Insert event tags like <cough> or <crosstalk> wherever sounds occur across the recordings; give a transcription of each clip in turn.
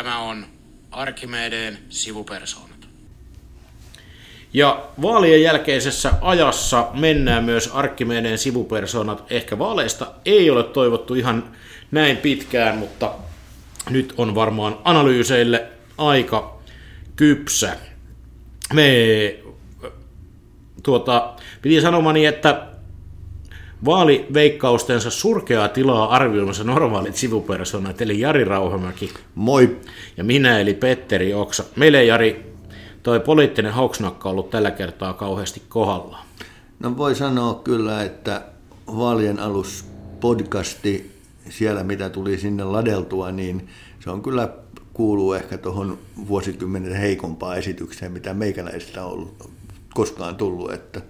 Tämä on Arkimedeen sivupersoonat. Ja vaalien jälkeisessä ajassa mennään myös Arkkimedeen sivupersoonat. Ehkä vaaleista ei ole toivottu ihan näin pitkään, mutta nyt on varmaan analyyseille aika kypsä. Me tuota, piti sanomani, että vaaliveikkaustensa surkeaa tilaa arvioimassa normaalit sivupersonat, eli Jari Rauhamäki. Moi. Ja minä, eli Petteri Oksa. Meille, Jari, toi poliittinen hauksnakka on ollut tällä kertaa kauheasti kohdallaan. No voi sanoa kyllä, että vaalien alus podcasti, siellä mitä tuli sinne ladeltua, niin se on kyllä kuuluu ehkä tuohon vuosikymmenen heikompaan esitykseen, mitä meikäläistä on ollut, koskaan tullut, että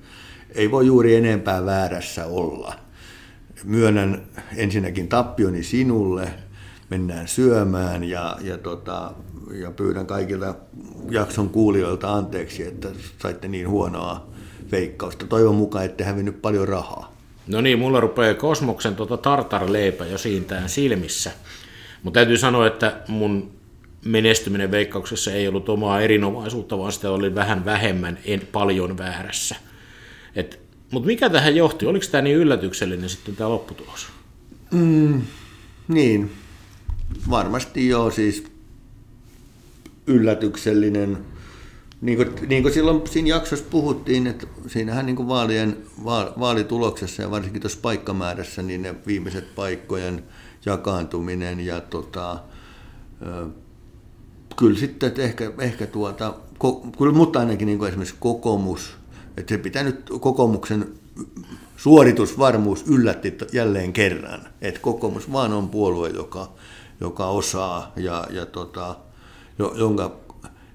ei voi juuri enempää väärässä olla. Myönnän ensinnäkin tappioni sinulle, mennään syömään ja, ja, tota, ja pyydän kaikilta jakson kuulijoilta anteeksi, että saitte niin huonoa veikkausta. Toivon mukaan, ette hävinnyt paljon rahaa. No niin, mulla rupeaa kosmoksen tota tartarleipä jo siintään silmissä. Mutta täytyy sanoa, että mun menestyminen veikkauksessa ei ollut omaa erinomaisuutta, vaan sitä oli vähän vähemmän, en paljon väärässä. Mutta mikä tähän johti? Oliko tämä niin yllätyksellinen sitten tämä lopputulos? Mm, niin, varmasti joo, siis yllätyksellinen. Niin kuin, niin kuin silloin siinä jaksossa puhuttiin, että siinähän niin kuin vaalien, vaalituloksessa ja varsinkin tuossa paikkamäärässä, niin ne viimeiset paikkojen jakaantuminen ja tota, kyllä sitten, ehkä, ehkä tuota, kyllä mutta ainakin niin kuin esimerkiksi kokoomus, että se pitää nyt kokoomuksen suoritusvarmuus yllätti jälleen kerran, että kokoomus vaan on puolue, joka, joka osaa ja, ja tota, jonka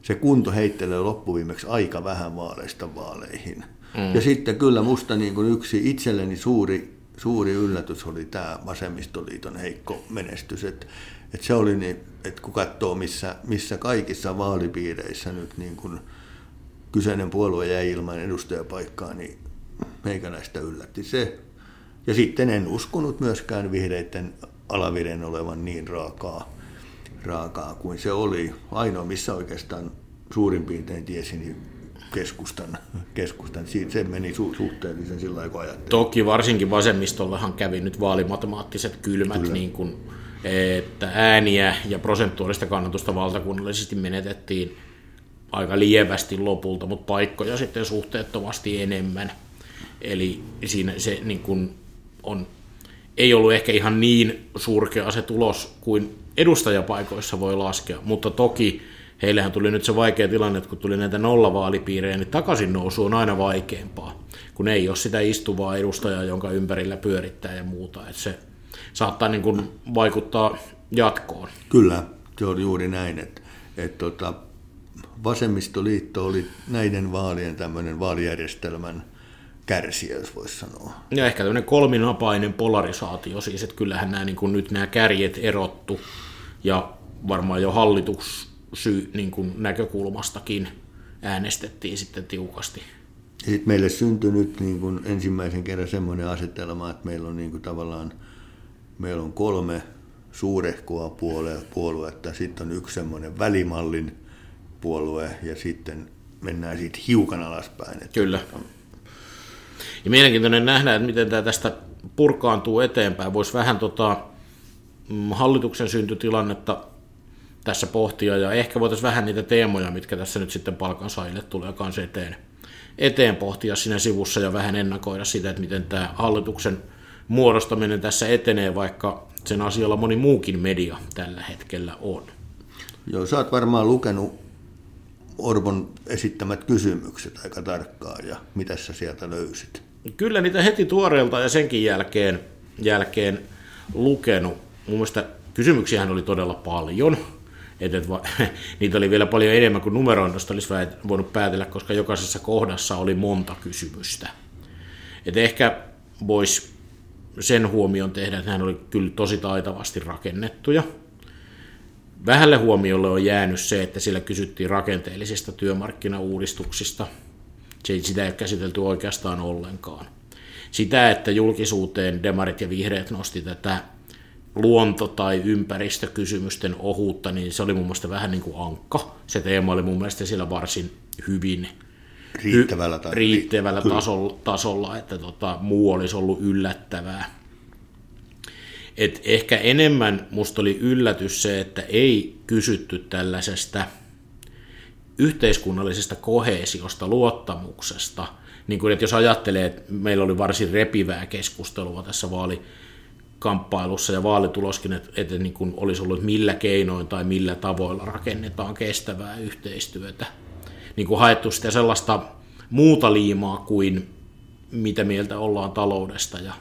se kunto heittelee loppuviimeksi aika vähän vaaleista vaaleihin. Mm. Ja sitten kyllä musta niin kuin yksi itselleni suuri, suuri yllätys oli tämä vasemmistoliiton heikko menestys. Että et se oli niin, että kun katsoo missä, missä kaikissa vaalipiireissä nyt niin kuin kyseinen puolue jäi ilman edustajapaikkaa, niin meikäläistä yllätti se. Ja sitten en uskonut myöskään vihreiden alaviren olevan niin raakaa, raakaa kuin se oli. Ainoa, missä oikeastaan suurin piirtein tiesin, niin keskustan, keskustan. Siitä se meni su- suhteellisen sillä lailla, kun ajattelin. Toki varsinkin vasemmistollahan kävi nyt vaalimatemaattiset kylmät, Kyllä. niin kuin, että ääniä ja prosentuaalista kannatusta valtakunnallisesti menetettiin aika lievästi lopulta, mutta paikkoja sitten suhteettomasti enemmän. Eli siinä se niin kuin on, ei ollut ehkä ihan niin surkea se tulos kuin edustajapaikoissa voi laskea, mutta toki heillähän tuli nyt se vaikea tilanne, että kun tuli näitä nollavaalipiirejä, niin takaisin nousu on aina vaikeampaa, kun ei ole sitä istuvaa edustajaa, jonka ympärillä pyörittää ja muuta. Että se saattaa niin kuin vaikuttaa jatkoon. Kyllä, se on juuri näin, että, että tota, vasemmistoliitto oli näiden vaalien tämmöinen vaalijärjestelmän kärsiä, jos voisi sanoa. Ja ehkä tämmöinen kolminapainen polarisaatio, siis että kyllähän nämä, niin kuin nyt nämä kärjet erottu ja varmaan jo hallitus syy, niin kuin näkökulmastakin äänestettiin sitten tiukasti. Sitten meille syntyi nyt niin kuin ensimmäisen kerran semmoinen asetelma, että meillä on niin kuin tavallaan meillä on kolme suurehkoa puolue, puoluetta, sitten on yksi semmoinen välimallin puolue ja sitten mennään siitä hiukan alaspäin. Että Kyllä. Ja mielenkiintoinen nähdä, että miten tämä tästä purkaantuu eteenpäin. Voisi vähän tota, mm, hallituksen syntytilannetta tässä pohtia ja ehkä voitaisiin vähän niitä teemoja, mitkä tässä nyt sitten palkansaajille tulee kanssa eteen, eteen pohtia siinä sivussa ja vähän ennakoida sitä, että miten tämä hallituksen muodostaminen tässä etenee, vaikka sen asialla moni muukin media tällä hetkellä on. Joo, sä oot varmaan lukenut Orpon esittämät kysymykset aika tarkkaan ja mitä sä sieltä löysit? Kyllä niitä heti tuoreelta ja senkin jälkeen, jälkeen lukenut. Mun mielestä kysymyksiähän oli todella paljon. Et, et va, <laughs> niitä oli vielä paljon enemmän kuin numeroinnosta olisi voinut päätellä, koska jokaisessa kohdassa oli monta kysymystä. Et ehkä voisi sen huomion tehdä, että hän oli kyllä tosi taitavasti rakennettuja. Vähälle huomiolle on jäänyt se, että sillä kysyttiin rakenteellisista työmarkkinauudistuksista. Sitä ei ole käsitelty oikeastaan ollenkaan. Sitä, että julkisuuteen demarit ja vihreät nosti tätä luonto- tai ympäristökysymysten ohuutta, niin se oli mun mielestä vähän niin kuin ankka. Se teema oli mun mielestä siellä varsin hyvin riittävällä, tai, riittävällä tasolla, tasolla, että tota, muu olisi ollut yllättävää. Et ehkä enemmän musta oli yllätys se, että ei kysytty tällaisesta yhteiskunnallisesta kohesiosta, luottamuksesta. Niin kuin, että jos ajattelee, että meillä oli varsin repivää keskustelua tässä vaalikamppailussa ja vaalituloskin, että, että niin kuin olisi ollut millä keinoin tai millä tavoilla rakennetaan kestävää yhteistyötä. Niin kuin haettu sitä sellaista muuta liimaa kuin mitä mieltä ollaan taloudesta ja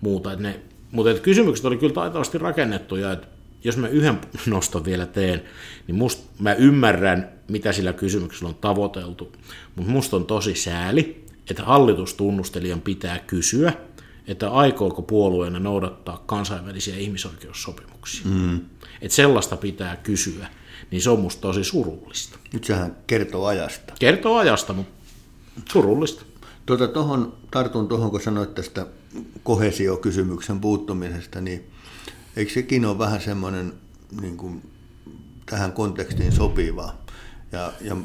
muuta. Että ne mutta kysymykset oli kyllä taitavasti rakennettuja, että jos mä yhden <laughs> noston vielä teen, niin must, mä ymmärrän, mitä sillä kysymyksellä on tavoiteltu, mutta musta on tosi sääli, että hallitustunnustelijan pitää kysyä, että aikooko puolueena noudattaa kansainvälisiä ihmisoikeussopimuksia. Mm. Että sellaista pitää kysyä, niin se on musta tosi surullista. Nyt sehän kertoo ajasta. Kertoo ajasta, mutta surullista. Tuota, tohon, tartun tuohon, kun sanoit tästä kohesiokysymyksen puuttumisesta, niin eikö sekin ole vähän semmoinen niin kuin, tähän kontekstiin sopiva? Ja, ja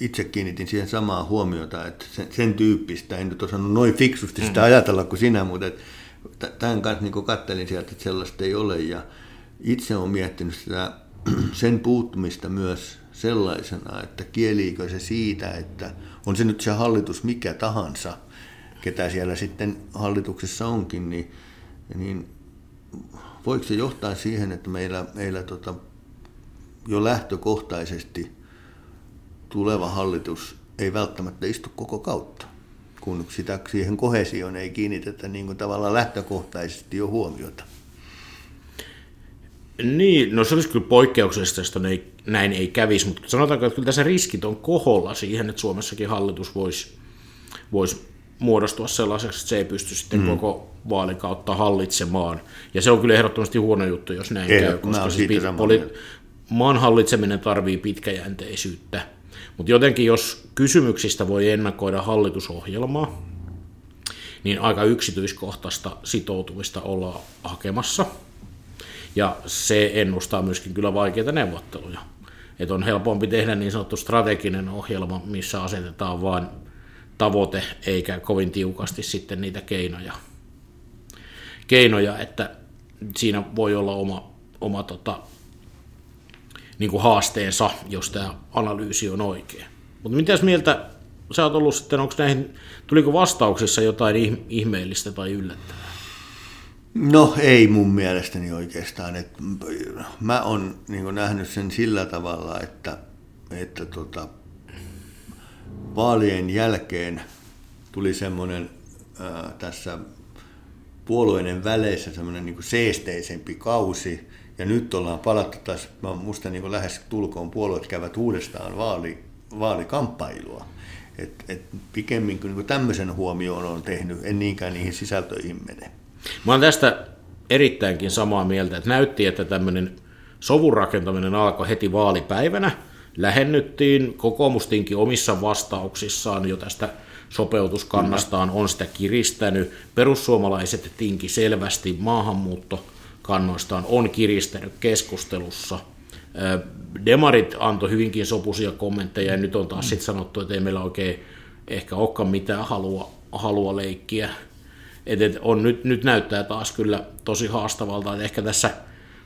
itse kiinnitin siihen samaa huomiota, että sen, sen tyyppistä, en nyt osannut noin fiksusti sitä mm. ajatella kuin sinä, mutta että tämän kanssa niin kattelin sieltä, että sellaista ei ole. Ja itse olen miettinyt sitä, <clears throat> sen puuttumista myös sellaisena, että kieliikö se siitä, että on se nyt se hallitus mikä tahansa, ketä siellä sitten hallituksessa onkin, niin, niin voiko se johtaa siihen, että meillä, meillä tota, jo lähtökohtaisesti tuleva hallitus ei välttämättä istu koko kautta, kun sitä, siihen kohesioon ei kiinnitetä niin kuin tavallaan lähtökohtaisesti jo huomiota. Niin, no se olisi kyllä poikkeuksellista, että näin ei kävisi, mutta sanotaanko, että kyllä tässä riskit on koholla siihen, että Suomessakin hallitus voisi, voisi muodostua sellaiseksi, että se ei pysty sitten mm. koko vaalikautta hallitsemaan. Ja se on kyllä ehdottomasti huono juttu, jos näin ei, käy, koska siis poli- maan hallitseminen tarvii pitkäjänteisyyttä. Mutta jotenkin, jos kysymyksistä voi ennakoida hallitusohjelmaa, niin aika yksityiskohtaista sitoutumista ollaan hakemassa – ja se ennustaa myöskin kyllä vaikeita neuvotteluja. Että on helpompi tehdä niin sanottu strateginen ohjelma, missä asetetaan vain tavoite, eikä kovin tiukasti sitten niitä keinoja. Keinoja, että siinä voi olla oma, oma tota, niin kuin haasteensa, jos tämä analyysi on oikein. Mutta mitäs mieltä sä oot ollut sitten, onko näihin, tuliko vastauksissa jotain ihmeellistä tai yllättävää? No ei mun mielestäni oikeastaan. Et mä oon niin nähnyt sen sillä tavalla, että, että tota, vaalien jälkeen tuli semmoinen tässä puolueiden väleissä semmoinen niin seesteisempi kausi, ja nyt ollaan palattu taas, musta niin lähes tulkoon puolueet käyvät uudestaan vaali, vaalikamppailua. Et, et pikemminkin niin tämmöisen huomioon on tehnyt, en niinkään niihin sisältöihin mene. Mä oon tästä erittäinkin samaa mieltä, että näytti, että tämmöinen sovun rakentaminen alkoi heti vaalipäivänä. Lähennyttiin, kokoomustinkin omissa vastauksissaan jo tästä sopeutuskannastaan on sitä kiristänyt. Perussuomalaiset tinki selvästi maahanmuuttokannoistaan on kiristänyt keskustelussa. Demarit antoi hyvinkin sopuisia kommentteja ja nyt on taas sitten sanottu, että ei meillä oikein ehkä olekaan mitään halua, halua leikkiä et, et on, nyt, nyt näyttää taas kyllä tosi haastavalta, että ehkä tässä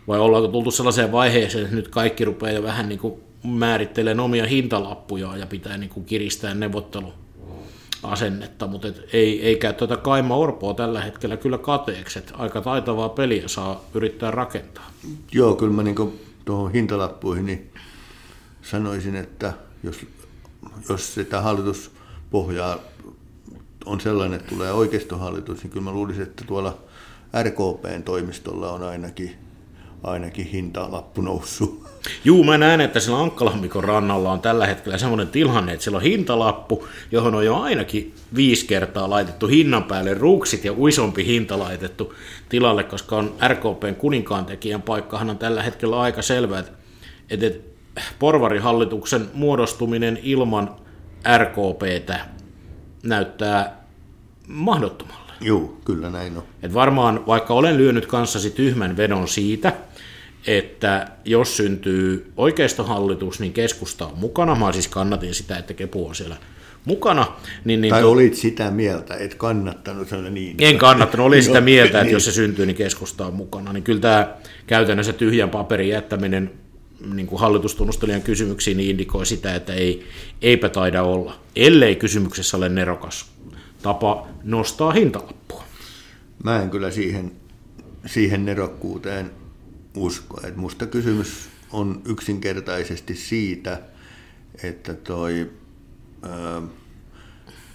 vai ollaanko tultu sellaiseen vaiheeseen, että nyt kaikki rupeaa jo vähän niin määrittelemään omia hintalappuja ja pitää niin kuin kiristää neuvotteluasennetta, mutta et ei, ei käy tuota Kaima Orpoa tällä hetkellä kyllä kateeksi, että aika taitavaa peliä saa yrittää rakentaa. Joo, kyllä mä niin tuohon hintalappuihin niin sanoisin, että jos, jos sitä hallituspohjaa on sellainen, että tulee oikeistohallitus, niin kyllä mä luulisin, että tuolla RKPn toimistolla on ainakin, ainakin hintalappu noussut. Juu, mä näen, että sillä Ankkalammikon rannalla on tällä hetkellä semmoinen tilanne, että siellä on hintalappu, johon on jo ainakin viisi kertaa laitettu hinnan päälle ruksit ja isompi hinta laitettu tilalle, koska on RKPn kuninkaan tekijän paikkahan on tällä hetkellä aika selvä, että porvarihallituksen muodostuminen ilman RKPtä näyttää mahdottomalle. Joo, kyllä näin on. Et varmaan, vaikka olen lyönyt kanssasi tyhmän vedon siitä, että jos syntyy oikeistohallitus, niin keskusta on mukana. Mä siis kannatin sitä, että Kepu on siellä mukana. Niin, niin tai to... olit sitä mieltä, et kannattanut sanoa niin. En kannattanut, olin sitä mieltä, että <laughs> jos se syntyy, niin keskusta on mukana. Niin kyllä tämä käytännössä tyhjän paperin jättäminen niin kuin hallitustunnustelijan kysymyksiin niin indikoi sitä, että ei, eipä taida olla, ellei kysymyksessä ole nerokas tapa nostaa hintalappua. Mä en kyllä siihen, siihen nerokkuuteen usko. Et musta kysymys on yksinkertaisesti siitä, että toi,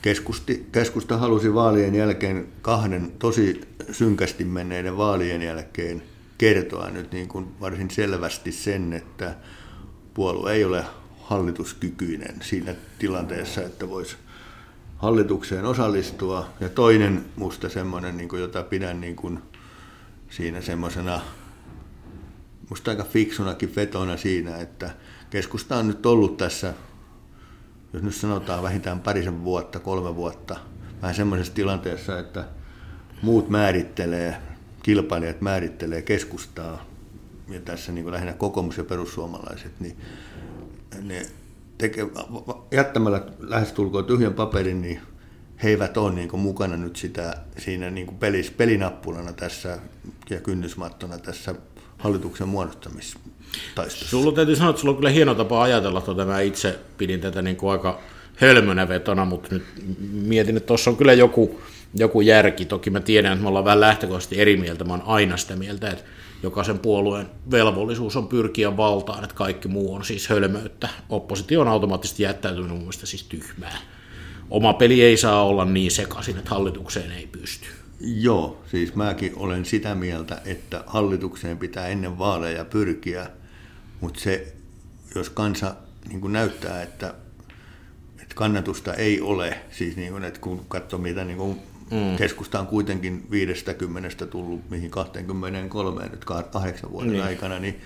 keskusti, keskusta halusi vaalien jälkeen kahden tosi synkästi menneiden vaalien jälkeen kertoa nyt niin kuin varsin selvästi sen, että puolue ei ole hallituskykyinen siinä tilanteessa, että voisi hallitukseen osallistua. Ja toinen musta semmoinen, niin kuin, jota pidän niin kuin siinä semmoisena, musta aika fiksunakin vetona siinä, että keskusta on nyt ollut tässä, jos nyt sanotaan vähintään parisen vuotta, kolme vuotta, vähän semmoisessa tilanteessa, että muut määrittelee, kilpailijat määrittelee keskustaa, ja tässä niin lähinnä kokoomus ja perussuomalaiset, niin ne teke, jättämällä lähestulkoon tyhjän paperin, niin he eivät ole niin mukana nyt sitä, siinä niin pelis, pelinappulana tässä ja kynnysmattona tässä hallituksen muodostamistaistossa. Sulla täytyy sanoa, että sulla on kyllä hieno tapa ajatella, että mä itse pidin tätä niin kuin aika hölmönä vetona, mutta nyt mietin, että tuossa on kyllä joku, joku järki. Toki mä tiedän, että me ollaan vähän lähtökohtaisesti eri mieltä, mä oon aina sitä mieltä, että jokaisen puolueen velvollisuus on pyrkiä valtaan, että kaikki muu on siis hölmöyttä. Oppositio on automaattisesti jättäytynyt mun mielestä siis tyhmää. Oma peli ei saa olla niin sekaisin, että hallitukseen ei pysty. Joo, siis mäkin olen sitä mieltä, että hallitukseen pitää ennen vaaleja pyrkiä, mutta se, jos kansa niin näyttää, että, että kannatusta ei ole, siis niin kuin, että kun katsoo mitä niin kuin Mm. Keskusta on kuitenkin 50 tullut mihin 23 nyt kahdeksan vuoden niin. aikana, niin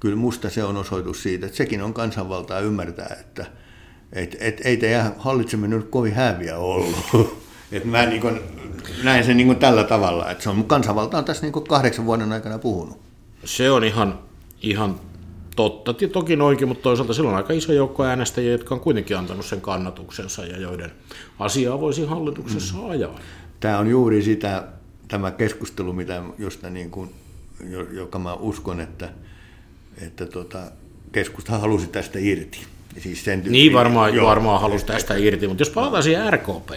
kyllä musta se on osoitus siitä, että sekin on kansanvaltaa ymmärtää, että et, et, ei teidän hallitseminen nyt kovin häviä ollut. <laughs> Et mä niin kun, näen sen niin tällä tavalla, että se on, kansanvalta on tässä niin kahdeksan vuoden aikana puhunut. Se on ihan, ihan totta, toki oikein, mutta toisaalta silloin on aika iso joukko äänestäjiä, jotka on kuitenkin antanut sen kannatuksensa ja joiden asiaa voisi hallituksessa mm. ajaa. Tämä on juuri sitä, tämä keskustelu, mitä josta niin kuin, joka mä uskon, että, että tota, keskusta halusi tästä irti. Siis sen niin varmaan, joo, varmaan halusi tästä irti, mutta jos palataan siihen RKP,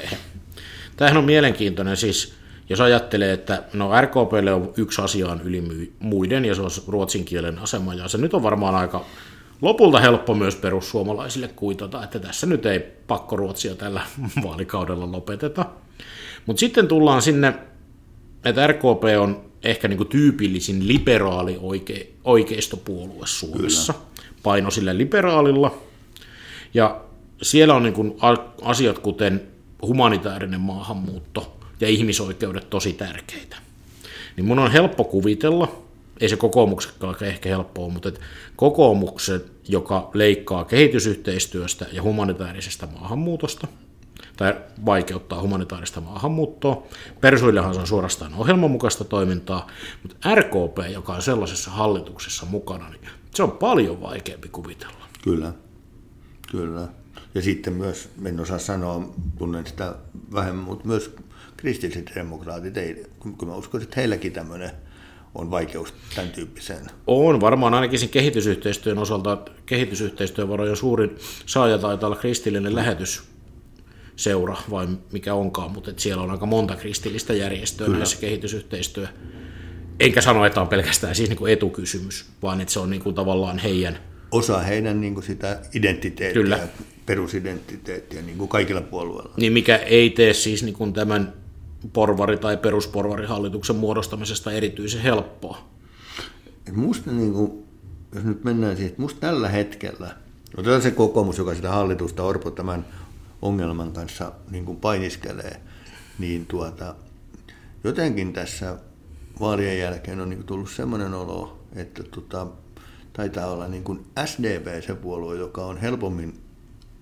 tämähän on mielenkiintoinen siis, jos ajattelee, että no RKPlle on yksi asia on yli muiden ja se on ruotsin kielen asema ja se nyt on varmaan aika lopulta helppo myös perussuomalaisille kuitata, että tässä nyt ei pakkoruotsia tällä <laughs> vaalikaudella lopeteta. Mutta sitten tullaan sinne, että RKP on ehkä niinku tyypillisin liberaali oike, oikeistopuolue Suomessa. Kyllä. Paino sille liberaalilla. Ja siellä on niinku asiat kuten humanitaarinen maahanmuutto ja ihmisoikeudet tosi tärkeitä. Niin mun on helppo kuvitella, ei se kokoomuksekaan ehkä helppoa, mutta kokoomuksen, joka leikkaa kehitysyhteistyöstä ja humanitaarisesta maahanmuutosta, tai vaikeuttaa humanitaarista maahanmuuttoa. Persuillehan se on suorastaan ohjelman mukaista toimintaa, mutta RKP, joka on sellaisessa hallituksessa mukana, niin se on paljon vaikeampi kuvitella. Kyllä, kyllä. Ja sitten myös, en osaa sanoa, tunnen sitä vähemmän, mutta myös kristilliset demokraatit, ei, kun mä uskon, että heilläkin tämmöinen on vaikeus tämän tyyppiseen? On, varmaan ainakin sen kehitysyhteistyön osalta kehitysyhteistyövarojen suurin saaja taitaa olla kristillinen lähetys seura vai mikä onkaan, mutta että siellä on aika monta kristillistä järjestöä Kyllä. näissä kehitysyhteistyö. Enkä sano, että on pelkästään siis niin kuin etukysymys, vaan että se on niin kuin tavallaan heidän... Osa heidän niin kuin sitä identiteettiä, Kyllä. perusidentiteettiä niin kuin kaikilla puolueilla. Niin mikä ei tee siis niin kuin tämän porvari- tai perusporvarihallituksen muodostamisesta erityisen helppoa. Musta, niin kuin, jos nyt mennään siihen, että musta tällä hetkellä, otetaan se kokoomus, joka sitä hallitusta Orpo tämän ongelman kanssa niin kuin painiskelee, niin tuota, jotenkin tässä vaalien jälkeen on niin tullut sellainen olo, että tota, taitaa olla niin kuin SDP se puolue, joka on helpommin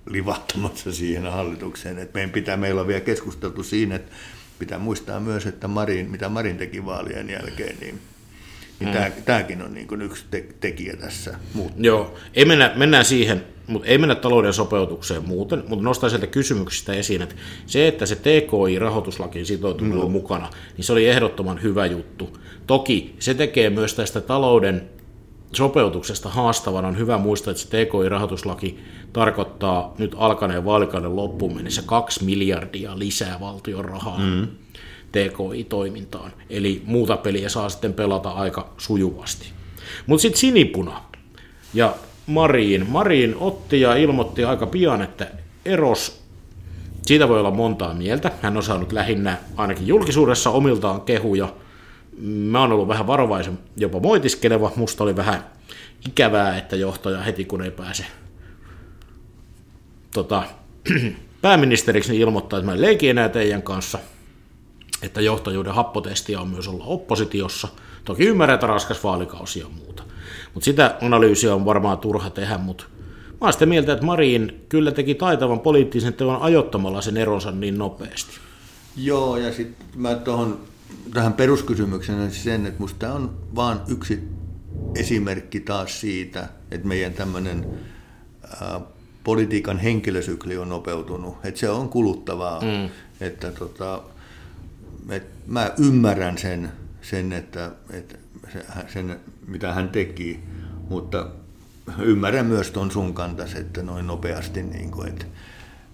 livahtamassa siihen hallitukseen. että meidän pitää, meillä on vielä keskusteltu siinä, että pitää muistaa myös, että Marin, mitä Marin teki vaalien jälkeen, niin niin mm. tämäkin on niin yksi te- tekijä tässä. Muut. Joo, ei mennä, mennään siihen, mutta ei mennä talouden sopeutukseen muuten, mutta nostaa sieltä kysymyksistä esiin, että se, että se TKI-rahoituslakin sitoutuminen no. on mukana, niin se oli ehdottoman hyvä juttu. Toki se tekee myös tästä talouden sopeutuksesta haastavan. On hyvä muistaa, että se TKI-rahoituslaki tarkoittaa nyt alkaneen vaalikauden loppuun mennessä kaksi miljardia lisää valtion rahaa. Mm TKI-toimintaan. Eli muuta peliä saa sitten pelata aika sujuvasti. Mutta sitten Sinipuna ja Mariin. Mariin otti ja ilmoitti aika pian, että eros, siitä voi olla montaa mieltä. Hän on saanut lähinnä ainakin julkisuudessa omiltaan kehuja. Mä oon ollut vähän varovaisen, jopa moitiskeleva. Musta oli vähän ikävää, että johtaja heti kun ei pääse tota, <clears throat> pääministeriksi, niin ilmoittaa, että mä en leiki enää teidän kanssa – että johtajuuden happotestiä on myös olla oppositiossa. Toki ymmärrän, että raskas vaalikausi ja muuta. Mutta sitä analyysiä on varmaan turha tehdä, mutta mä oon sitä mieltä, että Marin kyllä teki taitavan poliittisen teon ajottamalla sen eronsa niin nopeasti. Joo, ja sitten mä tuohon tähän peruskysymykseen sen, että musta tämä on vaan yksi esimerkki taas siitä, että meidän tämmöinen politiikan henkilösykli on nopeutunut, että se on kuluttavaa, mm. että tota, et mä ymmärrän sen, sen että, että sen, mitä hän teki, mutta ymmärrän myös ton sun kantas, että noin nopeasti, niin kuin, että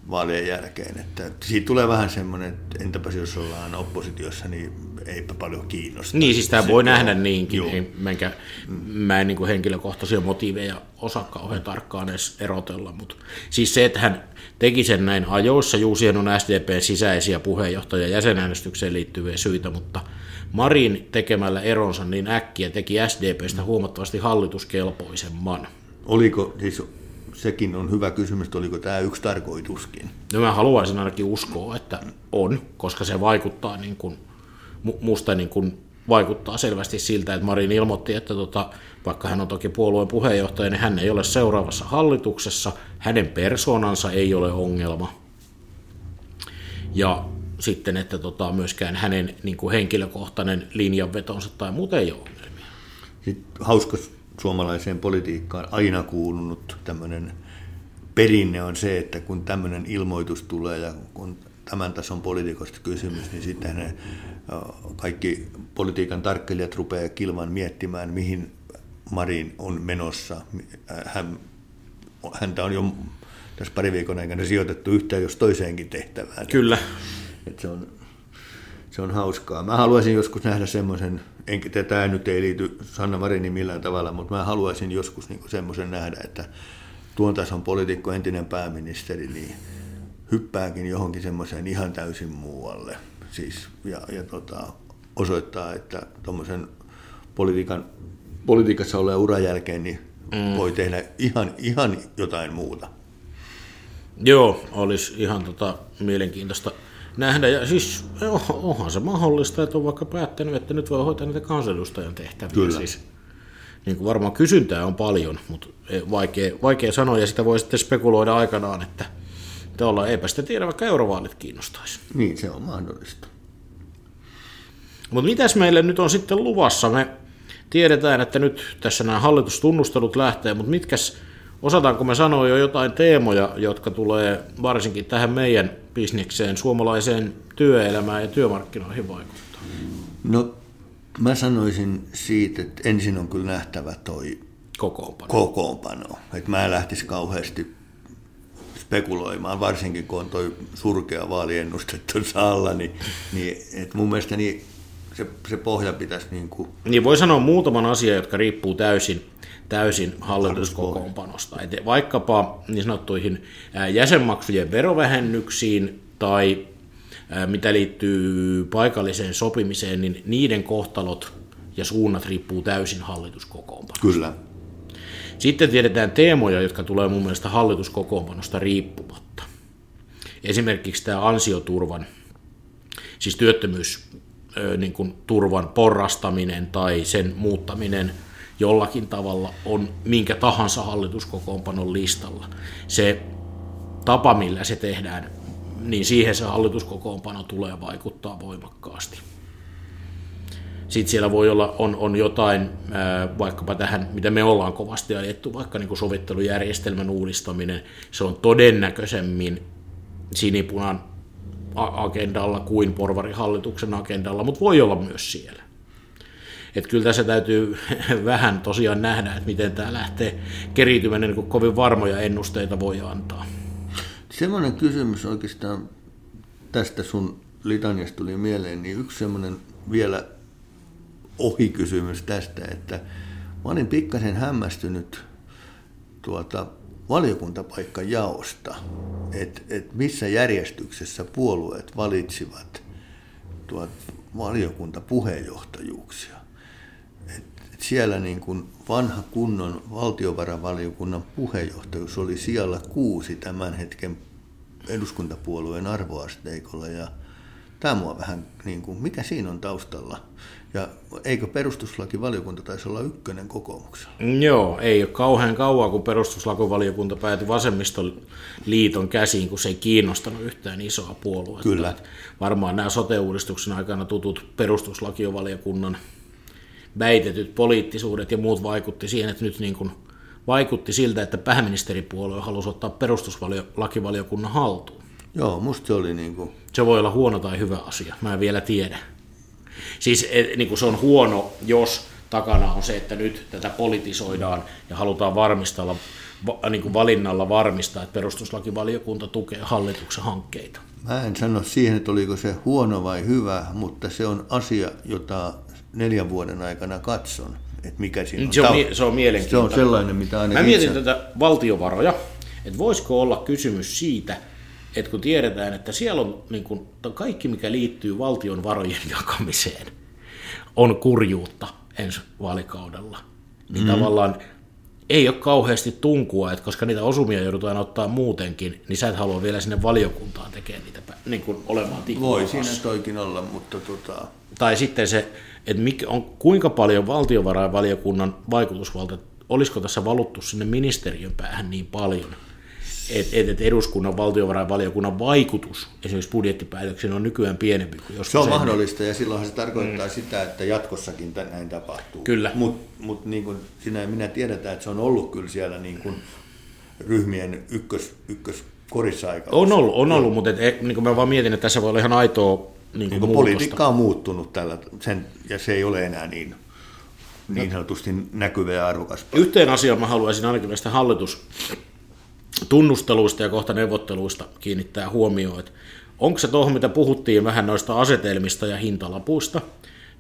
vaalien jälkeen. Että siitä tulee vähän semmoinen, että entäpä jos ollaan oppositiossa, niin eipä paljon kiinnosta. Niin, siis tämä voi nähdä niinkin. Ei, menkä, mä en niin kuin henkilökohtaisia motiiveja osaa kauhean tarkkaan edes erotella, mutta siis se, että hän teki sen näin ajoissa, juu, siihen on SDPn sisäisiä puheenjohtaja jäsenäänestykseen liittyviä syitä, mutta Marin tekemällä eronsa niin äkkiä teki SDPstä huomattavasti hallituskelpoisemman. Oliko, siis sekin on hyvä kysymys, että oliko tämä yksi tarkoituskin? No mä haluaisin ainakin uskoa, että on, koska se vaikuttaa niin kuin, musta niin kuin vaikuttaa selvästi siltä, että Marin ilmoitti, että tota, vaikka hän on toki puolueen puheenjohtaja, niin hän ei ole seuraavassa hallituksessa, hänen persoonansa ei ole ongelma. Ja sitten, että tota, myöskään hänen niin kuin henkilökohtainen linjanvetonsa tai muuten ei ole ongelmia. Sitten hauska suomalaiseen politiikkaan aina kuulunut tämmöinen perinne on se, että kun tämmöinen ilmoitus tulee ja kun tämän tason poliitikosta kysymys, niin sitten ne kaikki politiikan tarkkailijat rupeaa kilvan miettimään, mihin Marin on menossa. Hän, häntä on jo tässä pari viikon aikana sijoitettu yhtään jos toiseenkin tehtävään. Kyllä. Et se, on, se on hauskaa. Mä haluaisin joskus nähdä semmoisen, enkä tämä nyt ei liity Sanna Marinin millään tavalla, mutta mä haluaisin joskus niin semmoisen nähdä, että tuon tason poliitikko, entinen pääministeri, niin hyppääkin johonkin semmoiseen ihan täysin muualle. Siis, ja, ja tota, osoittaa, että tuommoisen politiikan, politiikassa olleen uran jälkeen niin mm. voi tehdä ihan, ihan jotain muuta. Joo, olisi ihan tota, mielenkiintoista nähdä. Ja siis onhan se mahdollista, että on vaikka päättänyt, että nyt voi hoitaa niitä kansanedustajan tehtäviä. Kyllä. Siis, niin kuin varmaan kysyntää on paljon, mutta vaikea, vaikea sanoa, ja sitä voi sitten spekuloida aikanaan, että – olla, eipä sitä tiedä, vaikka eurovaalit kiinnostaisi. Niin, se on mahdollista. Mutta mitäs meille nyt on sitten luvassa? Me tiedetään, että nyt tässä nämä hallitustunnustelut lähtee, mutta mitkäs, osataanko me sanoa jo jotain teemoja, jotka tulee varsinkin tähän meidän bisnekseen, suomalaiseen työelämään ja työmarkkinoihin vaikuttaa? No mä sanoisin siitä, että ensin on kyllä nähtävä toi kokoonpano. kokoonpano. Että mä en lähtisi kauheasti spekuloimaan, varsinkin kun on tuo surkea vaaliennuste tuossa <laughs> alla, niin, niin et mun mielestä niin se, se pohja pitäisi... Niin, kuin... niin voi sanoa muutaman asian, jotka riippuu täysin, täysin hallituskokoonpanosta. Et vaikkapa niin sanottuihin jäsenmaksujen verovähennyksiin tai mitä liittyy paikalliseen sopimiseen, niin niiden kohtalot ja suunnat riippuu täysin hallituskokoonpanosta. Kyllä. Sitten tiedetään teemoja, jotka tulee mun mielestä hallituskokoonpanosta riippumatta. Esimerkiksi tämä ansioturvan, siis työttömyys niin kuin turvan porrastaminen tai sen muuttaminen jollakin tavalla on minkä tahansa hallituskokoonpanon listalla. Se tapa, millä se tehdään, niin siihen se hallituskokoonpano tulee vaikuttaa voimakkaasti. Sitten siellä voi olla, on, on jotain, vaikkapa tähän, mitä me ollaan kovasti ajettu, vaikka niin kuin sovittelujärjestelmän uudistaminen, se on todennäköisemmin sinipunan agendalla kuin porvarihallituksen agendalla, mutta voi olla myös siellä. Että kyllä tässä täytyy <laughs> vähän tosiaan nähdä, että miten tämä lähtee keriytymään, niin kuin kovin varmoja ennusteita voi antaa. Semmoinen kysymys oikeastaan tästä sun litaniasta tuli mieleen, niin yksi semmoinen vielä ohikysymys tästä, että mä olin pikkasen hämmästynyt tuota valiokuntapaikkajaosta, että et missä järjestyksessä puolueet valitsivat tuot valiokuntapuheenjohtajuuksia. Et, et siellä niin kuin vanha kunnon valtiovarainvaliokunnan puheenjohtajuus oli siellä kuusi tämän hetken eduskuntapuolueen arvoasteikolla ja tämä mua vähän, niin kuin, mikä siinä on taustalla? Ja eikö perustuslakivaliokunta taisi olla ykkönen kokoomuksella? Joo, ei ole kauhean kauan, kun perustuslakivaliokunta päätyi vasemmistoliiton käsiin, kun se ei kiinnostanut yhtään isoa puoluetta. Kyllä. Että varmaan nämä sote-uudistuksen aikana tutut perustuslakivaliokunnan väitetyt poliittisuudet ja muut vaikutti siihen, että nyt niin kuin vaikutti siltä, että pääministeripuolue halusi ottaa perustuslakivaliokunnan haltuun. Joo, musta se oli niin kuin... Se voi olla huono tai hyvä asia, mä en vielä tiedä. Siis niin kuin se on huono, jos takana on se, että nyt tätä politisoidaan ja halutaan varmistella, niin kuin valinnalla varmistaa, että perustuslakivaliokunta tukee hallituksen hankkeita. Mä en sano siihen, että oliko se huono vai hyvä, mutta se on asia, jota neljän vuoden aikana katson, että mikä siinä on. Se on, se on mielenkiintoinen. Se on sellainen, mitä aina Mä mietin itse... tätä valtiovaroja, että voisiko olla kysymys siitä, että kun tiedetään, että siellä on niin kuin, kaikki, mikä liittyy valtion varojen jakamiseen, on kurjuutta ensi vaalikaudella, niin mm. tavallaan ei ole kauheasti tunkua, että koska niitä osumia joudutaan ottaa muutenkin, niin sä et halua vielä sinne valiokuntaan tekemään niitä niin kuin olemaan Voi siinä toikin olla, mutta tota... Tai sitten se, että mikä on, kuinka paljon valtiovarainvaliokunnan vaikutusvalta, olisiko tässä valuttu sinne ministeriön päähän niin paljon, että et, et eduskunnan valtiovarainvaliokunnan vaikutus esimerkiksi budjettipäätöksiin on nykyään pienempi kuin joskus Se on ennen. mahdollista ja silloinhan se tarkoittaa mm. sitä, että jatkossakin näin tapahtuu. Kyllä. Mutta mut niin kuin sinä ja minä tiedetään, että se on ollut kyllä siellä niin kuin ryhmien ykkös, ykkös korissa aika. On ollut, on ollut mutta et, e, niin kuin mä vaan mietin, että tässä voi olla ihan aitoa niin kuin niin politiikka on muuttunut tällä, sen, ja se ei ole enää niin, niin sanotusti näkyvä ja arvokas. Yhteen asiaan mä haluaisin ainakin näistä hallitus tunnusteluista ja kohta neuvotteluista kiinnittää huomioon, että onko se tuohon, mitä puhuttiin vähän noista asetelmista ja hintalapuista,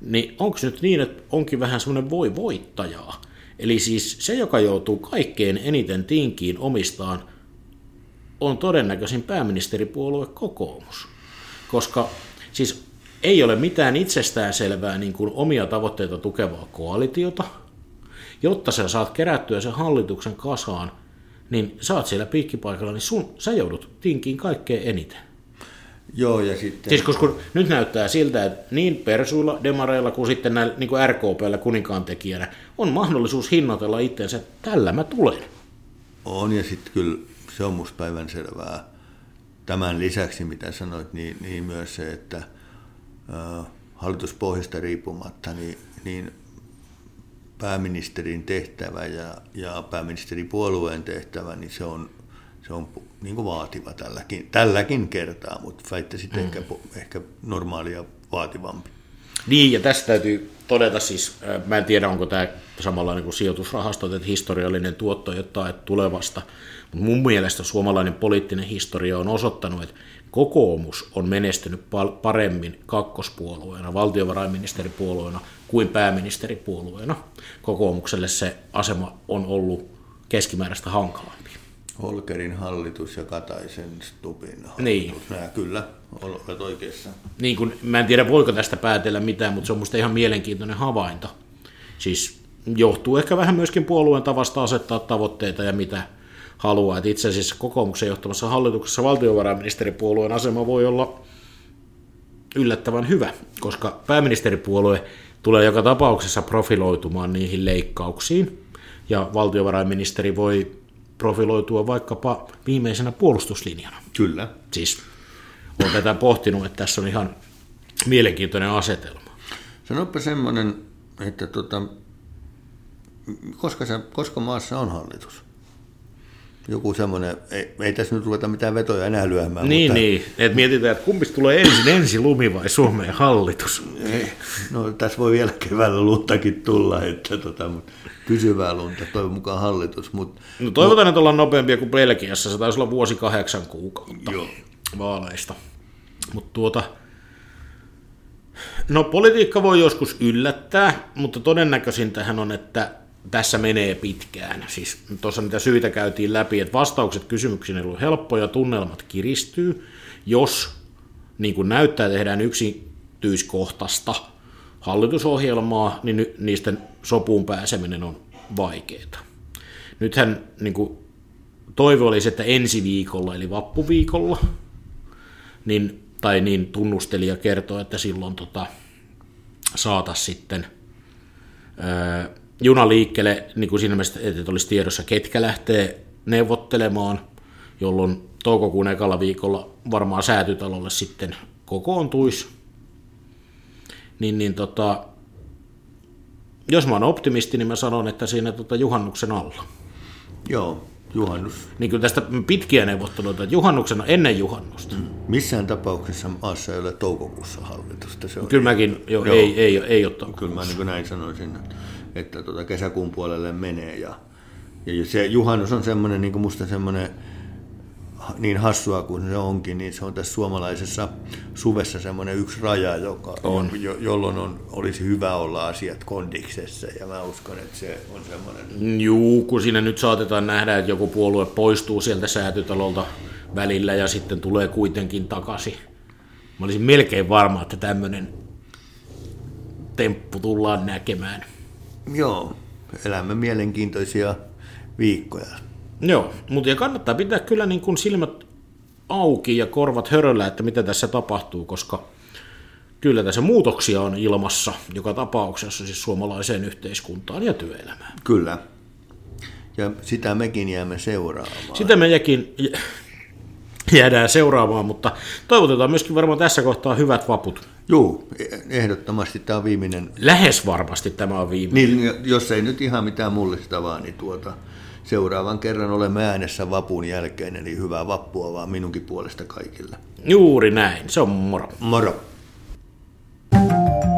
niin onko nyt niin, että onkin vähän semmoinen voi voittajaa? Eli siis se, joka joutuu kaikkein eniten tinkiin omistaan, on todennäköisin pääministeripuolue kokoomus. Koska siis ei ole mitään itsestäänselvää niin kuin omia tavoitteita tukevaa koalitiota, jotta sä saat kerättyä sen hallituksen kasaan – niin sä oot siellä piikkipaikalla, niin sun, sä joudut tinkiin kaikkein eniten. Joo, ja sitten... Siis koska nyt näyttää siltä, että niin persuilla, demareilla kuin sitten näillä niin kuin RKPllä kuninkaan tekijänä on mahdollisuus hinnoitella itsensä, että tällä mä tulen. On, ja sitten kyllä se on musta päivän selvää. Tämän lisäksi, mitä sanoit, niin, niin myös se, että äh, hallituspohjasta riippumatta, niin, niin pääministerin tehtävä ja, ja pääministeripuolueen tehtävä, niin se on, se on niin kuin vaativa tälläkin, tälläkin kertaa, mutta väittäisin mm. ehkä, ehkä normaalia vaativampi. Niin, ja tästä täytyy todeta siis, mä en tiedä onko tämä samanlainen kuin sijoitusrahasto, että historiallinen tuotto jotain tulevasta, mutta mun mielestä suomalainen poliittinen historia on osoittanut, että kokoomus on menestynyt paremmin kakkospuolueena, valtiovarainministeripuolueena kuin pääministeripuolueena. Kokoomukselle se asema on ollut keskimääräistä hankalampi. Holkerin hallitus ja Kataisen Stupin hallitus. Niin. Nämä kyllä, olet oikeassa. Niin kun, mä en tiedä voiko tästä päätellä mitään, mutta se on musta ihan mielenkiintoinen havainto. Siis johtuu ehkä vähän myöskin puolueen tavasta asettaa tavoitteita ja mitä haluaa. Et itse asiassa kokoomuksen johtamassa hallituksessa valtiovarainministeripuolueen asema voi olla yllättävän hyvä, koska pääministeripuolue tulee joka tapauksessa profiloitumaan niihin leikkauksiin, ja valtiovarainministeri voi profiloitua vaikkapa viimeisenä puolustuslinjana. Kyllä. Siis olen tätä pohtinut, että tässä on ihan mielenkiintoinen asetelma. Sanoppa semmoinen, että tota, koska, se, koska maassa on hallitus? Joku semmoinen, ei, ei tässä nyt ruveta mitään vetoja enää lyömään. Niin, mutta, niin. että mietitään, että kumpista tulee ensin, ensi lumi vai Suomeen hallitus. Ei, no tässä voi vielä keväällä luntakin tulla, että tota, mutta pysyvää lunta, toivon mukaan hallitus. Mutta, No toivotaan, että ollaan nopeampia kuin Belgiassa, se taisi olla vuosi kahdeksan kuukautta Joo. vaaleista. Mutta tuota, no politiikka voi joskus yllättää, mutta todennäköisintähän on, että tässä menee pitkään. Siis tuossa niitä syitä käytiin läpi, että vastaukset kysymyksiin ei ollut helppoja, tunnelmat kiristyy, jos niin kuin näyttää tehdään yksityiskohtaista hallitusohjelmaa, niin niistä sopuun pääseminen on vaikeaa. Nythän niin kuin, toive olisi, että ensi viikolla, eli vappuviikolla, niin, tai niin tunnustelija kertoo, että silloin tota, saatas sitten ää, juna liikkeelle niin kuin siinä mielessä, että olisi tiedossa, ketkä lähtee neuvottelemaan, jolloin toukokuun ekalla viikolla varmaan säätytalolle sitten kokoontuisi. Niin, niin tota, jos mä oon optimisti, niin mä sanon, että siinä tota juhannuksen alla. joo, juhannus. Niin kyllä tästä pitkiä neuvotteluita, että juhannuksena ennen juhannusta. Mm. Missään tapauksessa maassa ei ole toukokuussa hallitusta. Se on Kyllä mäkin, jo, Joo. ei, ei, ei ole toukokuussa. Kyllä mä niin kuin näin sanoisin, että, että tuota kesäkuun puolelle menee. Ja, ja se juhannus on semmoinen, niin kuin musta semmoinen, niin hassua kuin se onkin, niin se on tässä suomalaisessa suvessa semmoinen yksi raja, joka, On. Jo, jolloin on, olisi hyvä olla asiat kondiksessa. Ja mä uskon, että se on semmoinen... Juu, kun siinä nyt saatetaan nähdä, että joku puolue poistuu sieltä säätytalolta välillä ja sitten tulee kuitenkin takaisin. Mä olisin melkein varma, että tämmöinen temppu tullaan näkemään. Joo, elämme mielenkiintoisia viikkoja. Joo, mutta ja kannattaa pitää kyllä niin kuin silmät auki ja korvat höröllä, että mitä tässä tapahtuu, koska kyllä tässä muutoksia on ilmassa joka tapauksessa siis suomalaiseen yhteiskuntaan ja työelämään. Kyllä. Ja sitä mekin jäämme seuraamaan. Sitä jä- jäädään seuraamaan, mutta toivotetaan myöskin varmaan tässä kohtaa hyvät vaput. Joo, ehdottomasti tämä on viimeinen. Lähes varmasti tämä on viimeinen. Niin, jos ei nyt ihan mitään mullistavaa, niin tuota, seuraavan kerran olemme äänessä vapun jälkeen, eli hyvää vappua vaan minunkin puolesta kaikille. Juuri näin, se on moro. Moro. thank you